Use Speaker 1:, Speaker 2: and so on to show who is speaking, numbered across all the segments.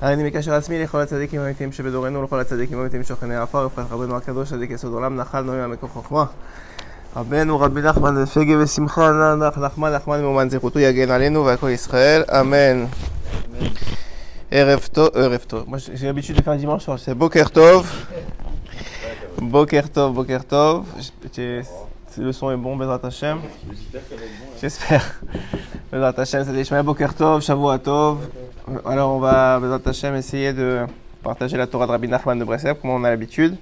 Speaker 1: הרי אני מקשר עצמי לכל הצדיקים האמיתיים שבדורנו ולכל הצדיקים האמיתיים שוכני העפר, ובכלל רבנו הקדוש צדיק יסוד עולם נחל נועם יעמקו חוכמה. רבנו רבי נחמן אלפגי ושמחה נח נחמן נחמן מאומן זכותו יגן עלינו והכל ישראל אמן. ערב טוב, ערב טוב. בוקר טוב. בוקר טוב, בוקר טוב. le son est bon, Bezrat Hashem. J'espère que le bon. J'espère. Bezrat Hashem, c'est des Shema Boker Tov, Shavuot Tov. Alors on va, Hashem, essayer de partager la Torah de Rabbi Nachman de Breslev, comme on a l'habitude.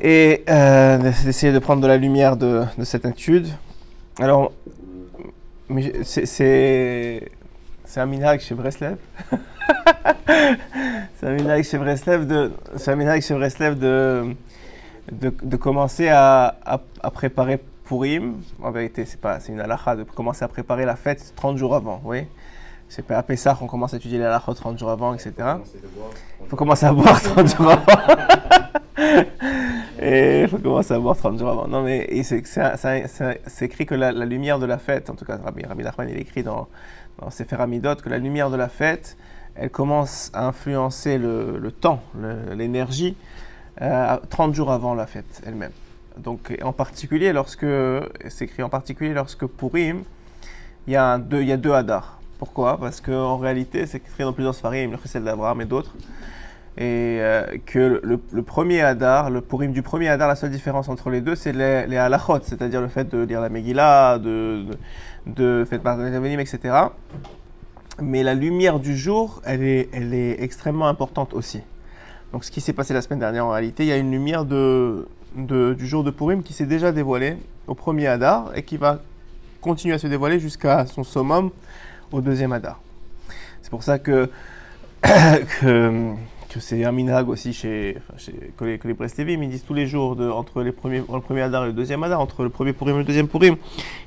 Speaker 1: Et euh, d'essayer de prendre de la lumière de, cette étude. Alors, c'est un minag chez Breslev. c'est un minag chez Breslev de, c'est un chez Breslev de, de, commencer à, à, à préparer Purim. En vérité, c'est c'est une halakha de commencer à préparer la fête 30 jours avant, oui c'est pas à Pessah qu'on commence à étudier la halakha 30 jours avant, etc. Il faut commencer à boire 30 jours avant. et il faut commencer à boire 30 jours avant. Non, mais c'est écrit que la, la, lumière de la fête, en tout cas, Rabbi, Rabbi Nachman, il écrit dans, dans Sefer Amidot que la lumière de la fête, elle commence à influencer le, le temps, l'énergie, euh, 30 jours avant la fête elle-même. Donc, en particulier, lorsque, c'est écrit en particulier lorsque Purim, il y a, un, deux, il y a deux Hadar. Pourquoi? Parce qu'en réalité, c'est écrit dans plusieurs Sfarim, le Chesed d'Abraham et d'autres, et euh, que le, premier Hadar, le Purim du premier Hadar, la seule différence entre les deux, c'est les, les halachot, c'est-à-dire le fait de lire la Megillah, de, de, de faire etc. Mais la lumière du jour, elle est, elle est extrêmement importante aussi. Donc ce qui s'est passé la semaine dernière, en réalité, il y a une lumière de, de, du jour de Purim qui s'est déjà dévoilée au premier Hadar et qui va continuer à se dévoiler jusqu'à son summum au deuxième Hadar. C'est pour ça que, que, c'est un minhag aussi chez, chez les, que les ils disent tous les jours de, entre les premiers, le premier Hadar et le deuxième Hadar, entre le premier Purim et le deuxième Purim,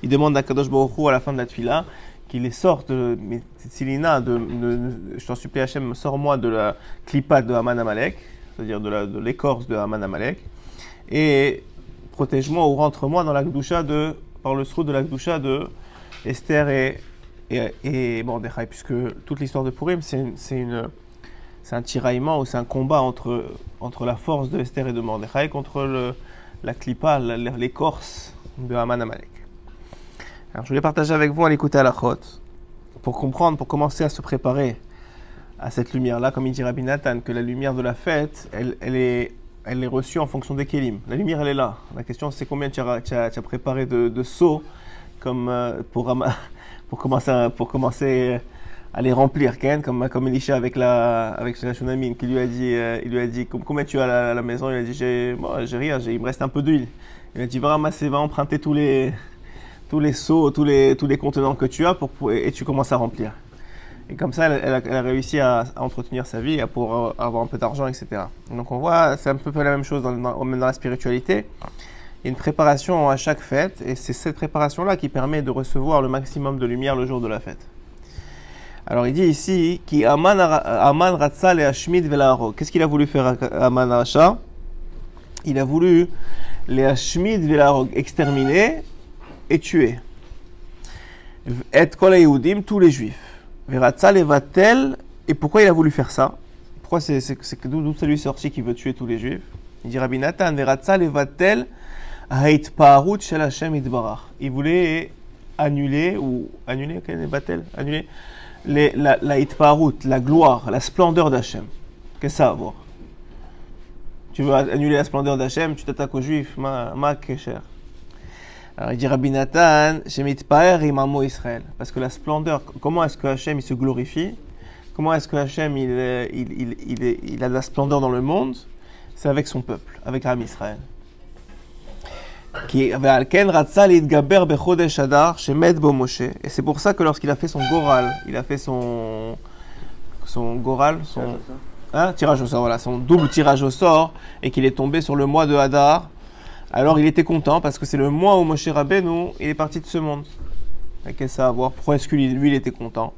Speaker 1: ils demandent à Kadosh Baruch à la fin de la Tfila qu'il les sorte de Silina, de, de, de, je t'en supplie Hachem, sors-moi de la clipat de Haman Amalek, c'est-à-dire de l'écorce de, de Haman Amalek, et protège-moi ou rentre-moi dans la de, par le srout de la Gdusha de Esther et et, et puisque toute l'histoire de Purim, c'est un tiraillement ou c'est un combat entre, entre la force de Esther et de Mordechai contre la clipa, l'écorce de Haman Amalek. Alors je voulais partager avec vous à l'écouter à la chôte, pour comprendre, pour commencer à se préparer à cette lumière-là, comme il dit Rabbi Nathan, que la lumière de la fête, elle, est, elle est reçue en fonction des kélim. La lumière, elle est là. La question, c'est combien tu as, préparé de, de seaux comme euh, pour, commencer à, pour commencer à les remplir, Ken, comme, comme Elisha avec la, avec Shunamine, qui lui a dit, euh, il lui a dit combien tu as à la, maison Il a dit j'ai bon, rien, il me reste un peu d'huile. Il a dit va ramasser, va emprunter tous les, tous les seaux, tous les, tous les contenants que tu as pour, et tu commences à remplir. Et comme ça, elle, a, réussi à, entretenir sa vie, à pour avoir un peu d'argent, etc. Donc on voit, c'est un peu la même chose dans la spiritualité. Il y a une préparation à chaque fête, et c'est cette préparation-là qui permet de recevoir le maximum de lumière le jour de la fête. Alors il dit ici, qui Aman Ratzal et. Qu'est-ce qu'il a voulu faire Aman Racha Il a voulu les Hashmid Velaro exterminer et tuer. Et Kol tous les juifs. Veratzal et Vatel. Et pourquoi il a voulu faire ça? Pourquoi c'est d'où ça lui est sorti qu'il veut tuer tous les juifs? Il dit Rabbi Nathan, Veratzal et Vatel. Il voulait annuler ou annuler, okay, batel, annuler les, la, la la gloire, la splendeur d'Hachem. Qu'est-ce à voir Tu veux annuler la splendeur d'Hachem, tu t'attaques aux juifs, ma, ma. Alors il dit Rabbi Nathan, imamo Israël. Parce que la splendeur, comment est-ce que Hachem il se glorifie? Comment est-ce que Hachem il, il, il, il a de la splendeur dans le monde? C'est avec son peuple, avec Ram Israël. Et c'est pour ça que lorsqu'il a fait son goral, il a fait son, son goral, son hein, tirage au sort, voilà, son double tirage au sort, et qu'il est tombé sur le mois de Hadar, alors il était content parce que c'est le mois où Moshe Rabbeinu il est parti de ce monde. Qu'est-ce à voir Pourquoi est-ce que lui, il était content?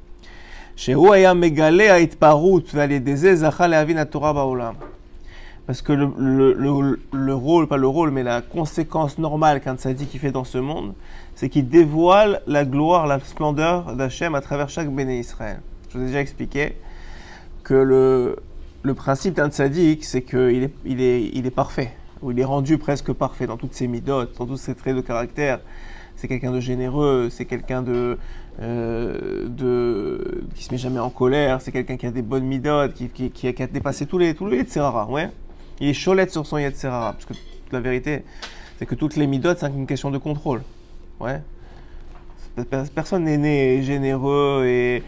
Speaker 1: Parce que le, le, le, le, rôle, pas le rôle, mais la conséquence normale qu'un tzaddik fait dans ce monde, c'est qu'il dévoile la gloire, la splendeur d'Hachem à travers chaque béné Israël. Je vous ai déjà expliqué que le, le principe d'un tzaddik, c'est qu'il est, il est, il est parfait, ou il est rendu presque parfait dans toutes ses midotes, dans tous ses traits de caractère. C'est quelqu'un de généreux, c'est quelqu'un de, euh, de, qui se met jamais en colère, c'est quelqu'un qui a des bonnes midotes, qui, qui, qui, a, qui a dépassé tous les, tous les Yetzerara, ouais. Il est cholette sur son Yetzerara, parce que la vérité, c'est que toutes les midotes, c'est une question de contrôle, ouais. Personne n'est né généreux et,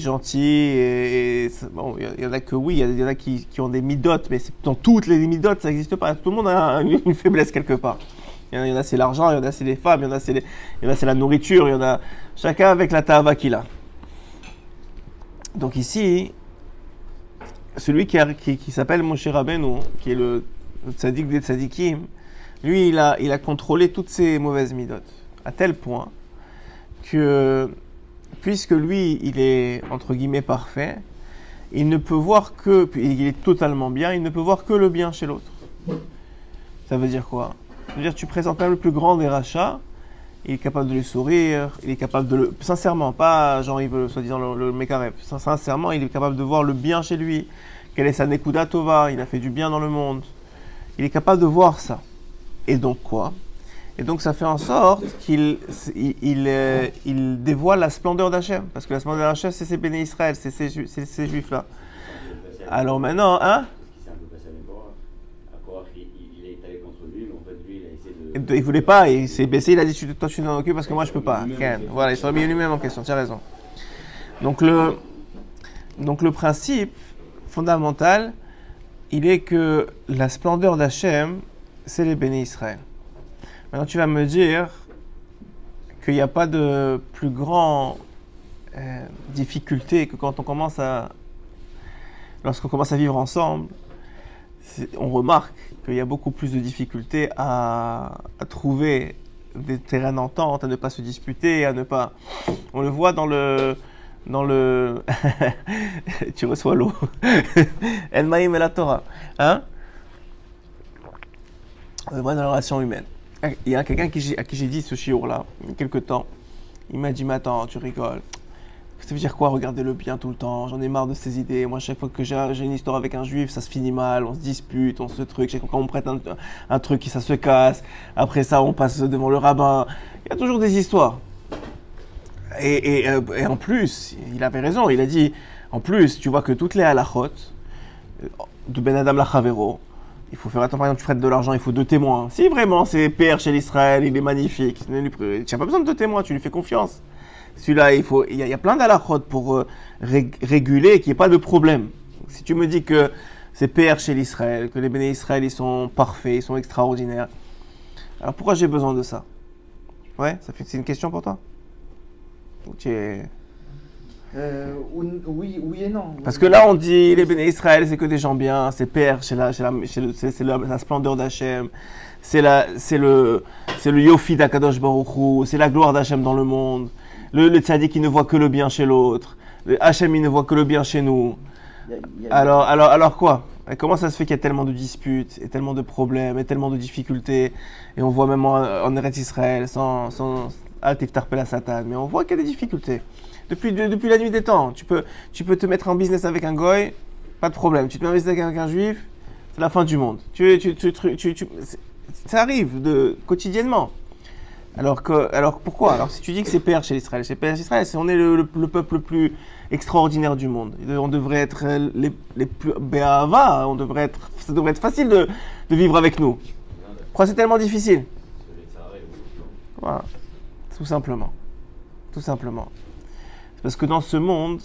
Speaker 1: gentil. Bon, il y, en a que oui, il y, en a qui, ont des midotes, mais dans toutes les midotes, ça n'existe pas. Tout le monde a une faiblesse quelque part. Il y en a, c'est l'argent, il y en a c'est les femmes, il y en a c'est, les, il y en a c'est la nourriture, il y en a chacun avec la tava qu'il a. Donc ici, celui qui, qui, qui s'appelle Moshe Rabbeinu, qui est le, tzaddik des tzaddikim, lui, il a, il a contrôlé toutes ces mauvaises midotes, à tel point que, puisque lui, il est, entre guillemets, parfait, il ne peut voir que, il est totalement bien, il ne peut voir que le bien chez l'autre. Ça veut dire quoi? Ça veut dire tu présentes même le plus grand des rachats, il est capable de lui sourire, il est capable de le... Sincèrement, pas genre il veut soi-disant le, le. Sincèrement, il est capable de voir le bien chez lui. Quelle est sa Nekuda Tova Il a fait du bien dans le monde. Il est capable de voir ça. Et donc quoi? Et donc ça fait en sorte qu'il il, euh, il dévoile la splendeur d'Hachem. Parce que la splendeur d'Hachem, c'est ces béné Israël, c'est ces, ces juifs-là. Alors maintenant, hein
Speaker 2: Parce qu'il s'est un peu passé avec Korach. À Korach, il, il- il est allé contre lui, mais en fait, lui, il a essayé de.
Speaker 1: Il voulait pas, il s'est baissé, il a dit tu- toi tu t'en occupes parce que moi je peux pas. Voilà, il s'est remis lui-même en question, tu as raison. Donc le, donc le principe fondamental, il est que la splendeur d'Hachem, c'est les bénis Israël. Maintenant tu vas me dire qu'il n'y a pas de plus grand euh, difficulté que quand on commence à, lorsqu'on commence à vivre ensemble, on remarque qu'il y a beaucoup plus de difficultés à, trouver des terrains d'entente, à ne pas se disputer, à ne pas. On le voit dans le. Dans le. tu reçois l'eau. El Maïm et la Torah. Hein? On le voit dans la relation humaine. Il y a quelqu'un à qui j'ai dit ce chiour-là, il y a quelque temps. Il m'a dit Mais attends, tu rigoles. Ça veut dire quoi regarder le bien tout le temps? J'en ai marre de ces idées. Moi, chaque fois que j'ai une histoire avec un juif, ça se finit mal, on se dispute, on se truc. Chaque fois qu'on me prête un, un truc, ça se casse. Après ça, on passe devant le rabbin. Il y a toujours des histoires. Et, et, euh, en plus, il avait raison. Il a dit en plus, tu vois que toutes les halachot euh, de Ben Adam Lachavero, il faut faire attention. Par exemple, tu prêtes de l'argent, il faut deux témoins. Si vraiment c'est PR chez l'Israël, il est magnifique, tu n'as pas besoin de deux témoins, tu lui fais confiance. Celui-là, il faut, il y, a, il y a plein d'alachot pour euh, rég- réguler et qu'il n'y ait pas de problème. Si tu me dis que c'est PR chez l'Israël, que les béné Israël, ils sont parfaits, ils sont extraordinaires, alors pourquoi j'ai besoin de ça? Ouais, ça fait, c'est une question pour toi? Ou tu es-
Speaker 3: Euh, ou- oui, oui et non.
Speaker 1: Parce que là, on dit les béné Israël, c'est que des gens bien, c'est PR, c'est la, la, la, la splendeur d'Hachem, c'est le, le yofi d'Akadosh Baruch Hu, c'est la gloire d'Hachem dans le monde. Le, le tzaddik, il ne voit que le bien chez l'autre. Le Hachem, il ne voit que le bien chez nous.
Speaker 3: Il y a- il y a-
Speaker 1: Alors, alors, alors quoi? Et Comment ça se fait qu'il y a tellement de disputes, et tellement de problèmes, et tellement de difficultés Et on voit même en, en Eretz Israël, sans, sans à Satan, mais on voit qu'il y a des difficultés. Depuis, de- depuis la nuit des temps, tu peux, tu peux te mettre en business avec un goy, pas de problème. Tu te mets en business avec un juif, c'est la fin du monde. Tu, ça arrive de, quotidiennement. Alors, que, alors pourquoi? Alors si tu dis que c'est PR chez l'Israël, c'est PR chez l'Israël, c'est on est le, le- le peuple le plus extraordinaire du monde. On devrait être les, les plus béava, on devrait être, ça devrait être facile de, de vivre avec nous. Pourquoi c'est tellement difficile? Voilà, tout simplement. Tout simplement. Parce que dans ce monde,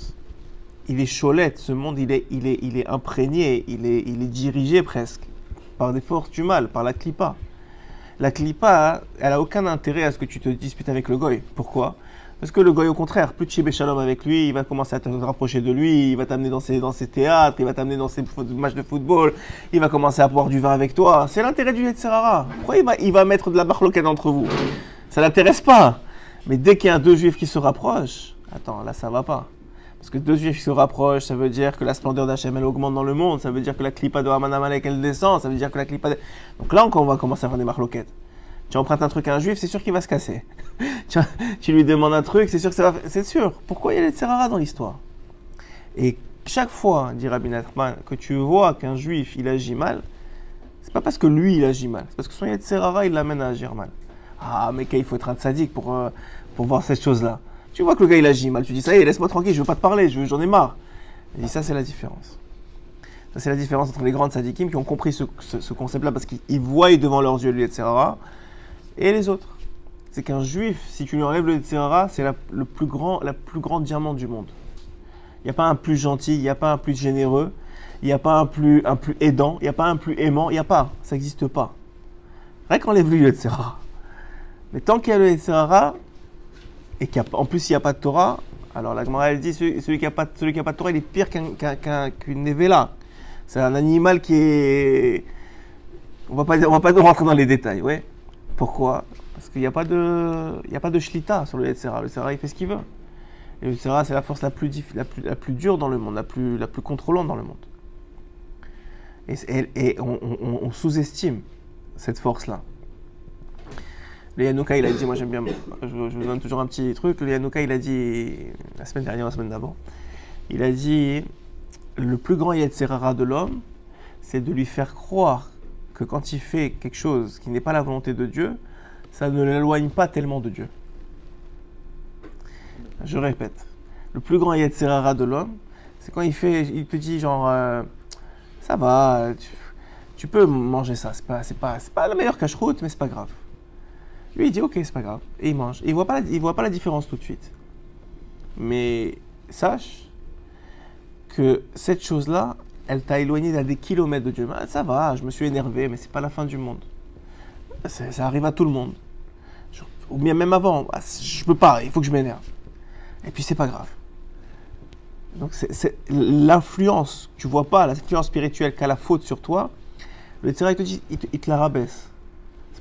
Speaker 1: il est cholette, ce monde il est, il est, il est imprégné, il est, il est dirigé presque par des forces du mal, par la clipa. La clipa, elle a aucun intérêt à ce que tu te disputes avec le goy. Pourquoi? Parce que le goy, au contraire, plus tu es shalom avec lui, il va commencer à te rapprocher de lui, il va t'amener dans ses, théâtres, il va t'amener dans ses matchs de football, il va commencer à boire du vin avec toi. C'est l'intérêt du Yetzirara. Pourquoi il va, il va mettre de la barloquette entre vous? Ça l'intéresse pas. Mais dès qu'il y a deux juifs qui se rapprochent, attends, là ça va pas. Parce que deux juifs se rapprochent, ça veut dire que la splendeur d'Hachem elle augmente dans le monde, ça veut dire que la clipa de Haman Amalek elle descend, ça veut dire que la clipa. de- Donc là encore on va commencer à faire des marloquettes. Tu empruntes un truc à un juif, c'est sûr qu'il va se casser. tu, tu lui demandes un truc, c'est sûr que ça va. C'est sûr. Pourquoi il y a les Tserara dans l'histoire? Et chaque fois, dit Rabbi Nachman, que tu vois qu'un juif il agit mal, c'est pas parce que lui il agit mal, c'est parce que son Yetzerara il l'amène à agir mal. Ah, mais qu'il faut être un sadique pour, euh, pour voir cette chose-là. Tu vois que le gars il agit mal, tu dis ça y est, laisse-moi tranquille, je veux pas te parler, je- j'en ai marre. Dit ça, c'est la différence. Ça, c'est la différence entre les grandes sadikim qui ont compris ce, ce- ce concept-là parce qu'ils ils voient devant leurs yeux le Yetzerara et les autres. C'est qu'un juif, si tu lui enlèves le Yetzerara, c'est la, le plus grand, la plus grande diamant du monde. Il n'y a pas un plus gentil, il n'y a pas un plus généreux, il n'y a pas un plus, aidant, il n'y a pas un plus aimant, il n'y a pas. Ça n'existe pas. Rien qu'enlève-lui le Yetzerara. Mais tant qu'il y a le Yetzerara, et plus il n'y a pas de Torah, alors la Gemara elle dit celui, qui n'a pas, celui de Torah, il est pire qu'un, qu'un, qu'un- qu'une Nevela. C'est un animal qui est. On va pas, on va pas rentrer dans les détails, ouais. Pourquoi? Parce qu'il n'y a pas de, il y a pas de shlita sur le Yetzera. Le Yetzera, il fait ce qu'il veut. Et le Yetzera, c'est la force la plus, dure dans le monde, la plus, la plus contrôlante dans le monde. Et, on, sous-estime cette force-là. Le Yanouka, il a dit, moi j'aime bien, je, vous donne toujours un petit truc. Le Yanouka, il a dit, la semaine dernière, la semaine d'avant, il a dit, le plus grand Yetzerara de l'homme, c'est de lui faire croire que quand il fait quelque chose qui n'est pas la volonté de Dieu, ça ne l'éloigne pas tellement de Dieu. Je répète, le plus grand Yetzerara de l'homme, c'est quand il fait, il te dit genre, euh, ça va, tu, tu peux manger ça, c'est pas, c'est pas, c'est pas la meilleure cache-route, mais c'est pas grave. Lui, il dit ok, c'est pas grave, et il mange. Il voit pas, voit pas la différence tout de suite. Mais sache que cette chose-là, elle t'a éloigné à des kilomètres de Dieu. Ah, ça va, je me suis énervé, mais c'est pas la fin du monde. Ça, arrive à tout le monde. Ou bien même avant, ah, je peux pas, il faut que je m'énerve. Et puis c'est pas grave. Donc c'est- l'influence, tu vois pas l'influence spirituelle qu'a la faute sur toi. Le Tzera, il te dit, il te la rabaisse.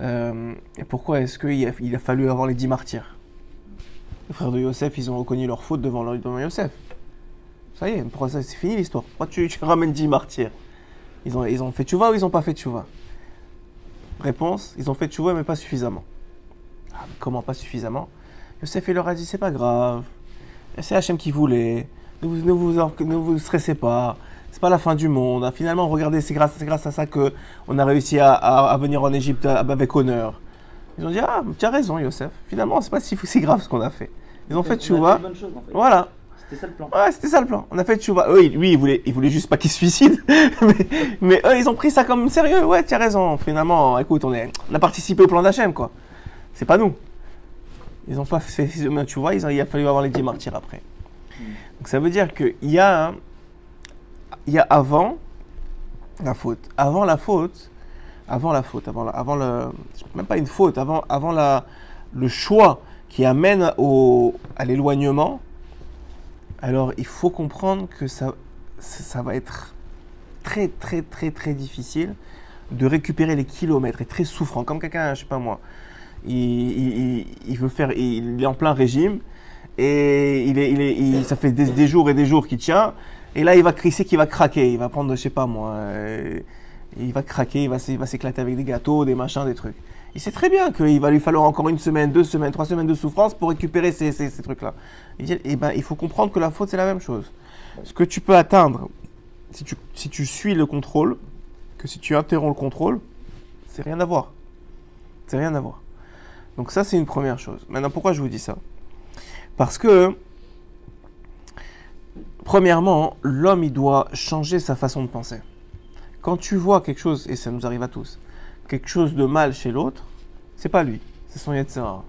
Speaker 1: euh, et pourquoi est-ce qu'il a, fallu avoir les dix martyrs? Les frères de Yosef, ils ont reconnu leur faute devant, leur- devant Yosef. Ça y est, c'est fini l'histoire. Pourquoi tu, ramènes dix martyrs? Ils ont, ils ont fait tchouva ou ils n'ont pas fait tchouva? Réponse, ils ont fait tchouva mais pas suffisamment. Ah, mais comment pas suffisamment? Yosef il leur a dit c'est pas grave. C'est Hachem qui voulait. Ne vous, ne vous, ne vous stressez pas. C'est pas la fin du monde. hein. Finalement, regardez, c'est grâce, à ça que on a réussi à, à- à venir en Égypte avec honneur. Ils ont dit ah, tu as raison, Yosef. Finalement, c'est pas si, si grave ce qu'on a fait. Ils ont fait tchouva.
Speaker 3: une bonne chose, en fait.
Speaker 1: Voilà.
Speaker 3: C'était ça le plan.
Speaker 1: Ouais, c'était ça le plan. On a fait tchouva. Eux, ils- lui, il voulait, il voulait juste pas qu'ils se suicident. mais, mais eux, ils ont pris ça comme sérieux. Ouais, tu as raison. Finalement, écoute, on, est, on a participé au plan d'Hachem, quoi. C'est pas nous. Ils ont pas fait tu vois, ils ont- il a fallu avoir les 10 martyrs après. Donc ça veut dire qu'il y a un- il y a avant la faute. Avant la faute, avant la faute, avant, avant le, même pas une faute, avant, avant la, le choix qui amène au, à l'éloignement, alors il faut comprendre que ça, ça ça va être très très très très difficile de récupérer les kilomètres et très souffrant, comme quelqu'un, je sais pas moi, il, veut faire, il est en plein régime et il est, ça fait des, jours et des jours qu'il tient et là il va crisser qu'il va craquer, il va prendre, je sais pas moi, euh, il va craquer, il va, s'éclater avec des gâteaux, des machins, des trucs. Il sait très bien qu'il va lui falloir encore une semaine, deux semaines, trois semaines de souffrance pour récupérer ces, trucs-là. Il eh ben, il faut comprendre que la faute c'est la même chose. Ce que tu peux atteindre si tu, si tu suis le contrôle, que si tu interromps le contrôle, c'est rien à voir. C'est rien à voir. Donc ça, c'est une première chose. Maintenant, pourquoi je vous dis ça? Parce que, premièrement, l'homme, il doit changer sa façon de penser. Quand tu vois quelque chose, et ça nous arrive à tous, quelque chose de mal chez l'autre, c'est pas lui, c'est son Yetzirah.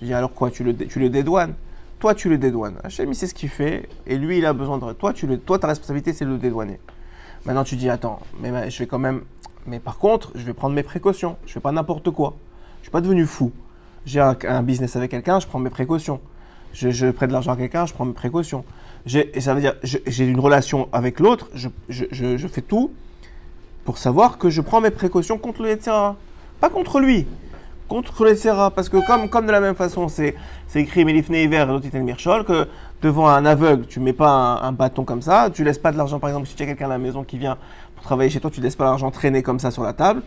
Speaker 1: Je dis alors quoi, tu le, tu le dédouanes? Toi, tu le dédouanes. Hachem, il sait ce qu'il fait, et lui, il a besoin de... Toi, tu le, toi ta responsabilité, c'est de le dédouaner. Maintenant, tu dis, attends, mais ma- je vais quand même... Mais par contre, je vais prendre mes précautions. Je fais pas n'importe quoi. Je suis pas devenu fou. J'ai un, business avec quelqu'un, je prends mes précautions. Je, prête de l'argent à quelqu'un, je prends mes précautions. Et ça veut dire, j'ai une relation avec l'autre, je, je- je- fais tout pour savoir que je prends mes précautions contre le Yetzirah. Pas contre lui, contre le Yetzirah. Parce que comme, comme de la même façon, c'est écrit Melifne Hiver et Lotitel Mirchol, que devant un aveugle, tu mets pas un, un bâton comme ça, tu laisses pas de l'argent, par exemple, si tu as quelqu'un à la maison qui vient pour travailler chez toi, tu laisses pas l'argent traîner comme ça sur la table.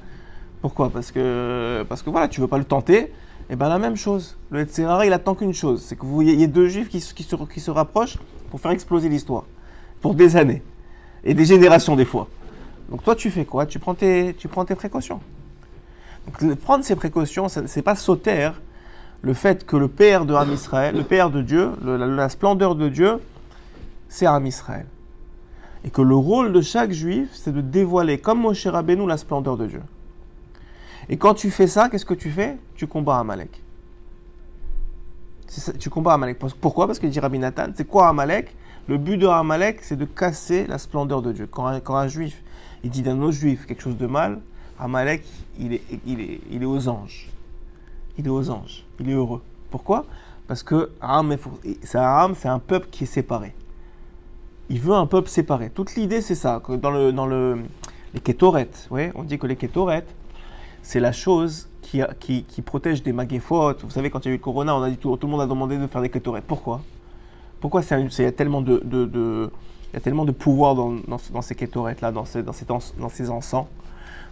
Speaker 1: Pourquoi? Parce que, parce que voilà, tu veux pas le tenter. Et bien la même chose. Le Yetzirah, il attend qu'une chose, c'est que vous voyez deux juifs qui, se- rapprochent pour faire exploser l'histoire. Pour des années. Et des générations des fois. Donc toi, tu fais quoi? Tu prends, tes, précautions. Donc prendre ces précautions, ce n'est pas sauter le fait que le Père de Israël, le Père de Dieu, la splendeur de Dieu, c'est Ham Israël. Et que le rôle de chaque juif, c'est de dévoiler, comme Moshe Rabbeinu, la splendeur de Dieu. Et quand tu fais ça, qu'est-ce que tu fais? Tu combats Amalek. Tu combats Amalek. Pourquoi? Parce que dit Rabbi Nathan, c'est quoi Amalek? Le but de Amalek, c'est de casser la splendeur de Dieu. Quand un, juif, il dit d'un autre juif quelque chose de mal, Amalek, il est, il, est, il est aux anges. Il est aux anges. Il est heureux. Pourquoi? Parce que Aram c'est un peuple qui est séparé. Il veut un peuple séparé. Toute l'idée, c'est ça. Dans, le, dans le, les Kétoret, ouais, on dit que les Kétoret, c'est la chose qui, qui, protège des maguéphotes. Vous savez, quand il y a eu le corona, on a dit tout, le monde a demandé de faire des Kétoret. Pourquoi? Pourquoi il y a tellement de, de- il y a tellement de pouvoir dans, dans, ce- dans ces Kétoret-là, dans, ces, dans, ces, dans ces encens?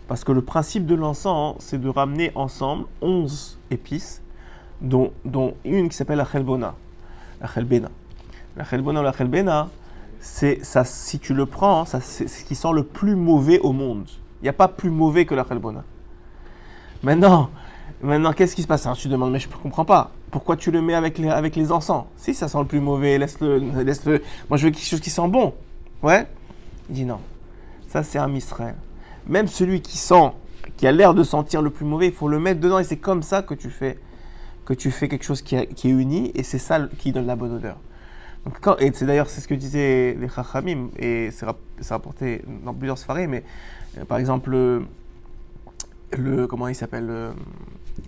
Speaker 1: Parce que le principe de l'encens, c'est de ramener ensemble 11 épices, dont, dont une qui s'appelle la Chelbona. La Chelbena. La Chelbona ou la Chelbena, c'est ça, si tu le prends, c'est ce qui sent le plus mauvais au monde. Il n'y a pas plus mauvais que la Chelbona. Maintenant, maintenant qu'est-ce qui se passe? Alors, Tu demandes, mais je ne comprends pas. Pourquoi tu le mets avec les, avec les encens? Si ça sent le plus mauvais, laisse-le. Laisse. Moi, je veux quelque chose qui sent bon. Ouais? Il dit non. Ça, c'est un Israël. Même celui qui sent, qui a l'air de sentir le plus mauvais, il faut le mettre dedans et c'est comme ça que tu fais, que tu fais quelque chose qui, est uni et c'est ça qui donne la bonne odeur. Et c'est d'ailleurs c'est ce que disaient les Chachamim et c'est rap- c'est rapporté dans plusieurs soirées, mais euh, par exemple le, comment il s'appelle le,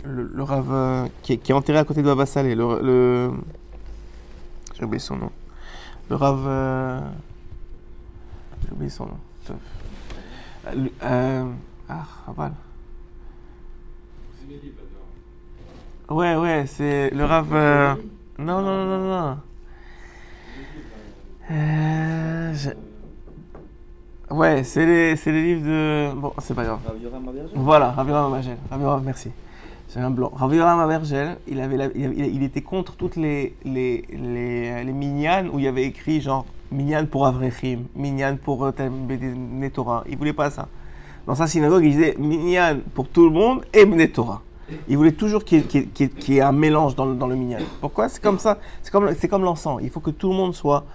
Speaker 1: le, le euh, qui, est- enterré à côté de Baba Saleh, le, le j'ai oublié son nom, le Rav euh, j'ai oublié son nom. Euh, euh, ah, Raval. Ouais, ouais, c'est le Rav. euh, Non, non, non, non, non. Euh, Ouais, c'est les, c'est les livres de. Bon, c'est pas grave.
Speaker 3: Rav Yoram Aberger
Speaker 1: Voilà, Rav Yoram Avergel. Rav Yoram, merci. J'ai un blanc. Rav Yoram Avergel, il, avait la- il, était contre toutes les, les, les, les minyanes où il y avait écrit genre minyan pour Avrechim, minyan pour euh, Torah. Il voulait pas ça. Dans sa synagogue, il disait minyan pour tout le monde et Bnei Torah. Il voulait toujours qu'il y ait, qu'il y ait- qu'il y ait- qu'il y ait un mélange dans le, dans le minyan. Pourquoi? C'est comme ça. C'est comme, c'est comme l'encens. Il faut que tout le monde soit,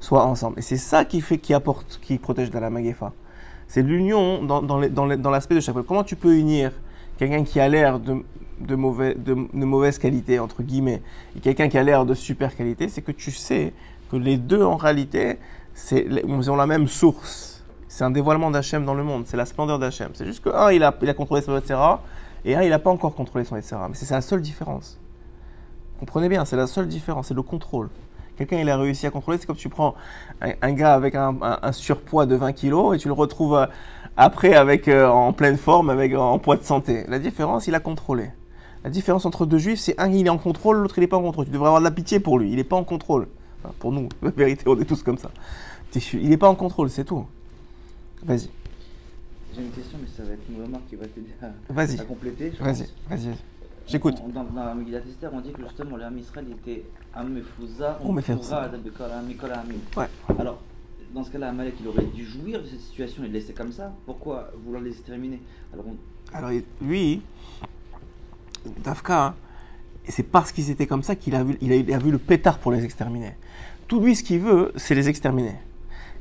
Speaker 1: soit ensemble. Et c'est ça qui fait, qui apporte, qui protège de la. C'est l'union dans, dans, les- dans l'aspect de chaque. Comment tu peux unir quelqu'un qui a l'air de, de, mauvais, de, mauvaise qualité, entre guillemets, et quelqu'un qui a l'air de super qualité C'est que tu sais que les deux, en réalité, ils ont la même source. C'est un dévoilement d'Hachem dans le monde. C'est la splendeur d'Hachem. C'est juste que un, il a, il a contrôlé son etc. Et un, il n'a pas encore contrôlé son etc. Mais c'est la seule différence. Comprenez bien, c'est la seule différence, c'est le contrôle. Quelqu'un, il a réussi à contrôler, c'est comme tu prends un, un gars avec un, un- un surpoids de 20 kilos et tu le retrouves euh, après avec, euh, en pleine forme, avec en poids de santé. La différence, il a contrôlé. La différence entre deux juifs, c'est un, il est en contrôle, l'autre, il n'est pas en contrôle. Tu devrais avoir de la pitié pour lui, il n'est pas en contrôle. Enfin, pour nous, la vérité, on est tous comme ça. Il n'est pas en contrôle, c'est tout. Vas-y,
Speaker 3: J'ai une question, mais ça va être une remarque qui va t'aider à, à compléter.
Speaker 1: vas-y, vas-y. J'écoute.
Speaker 3: Dans, la Megillat Esther, on dit que justement, le Israël était Am Mefouza,
Speaker 1: Oh, Mefouza.
Speaker 3: Mikol Hamim.
Speaker 1: Ouais.
Speaker 3: Alors, dans ce cas-là, Amalek, il aurait dû jouir de cette situation et le laisser comme ça. Pourquoi vouloir les exterminer? Alors, on-
Speaker 1: Alors il- lui, Dafka, c'est parce qu'ils étaient comme ça qu'il a, vu- il a, il a vu le pétard pour les exterminer. Tout lui, ce qu'il veut, c'est les exterminer.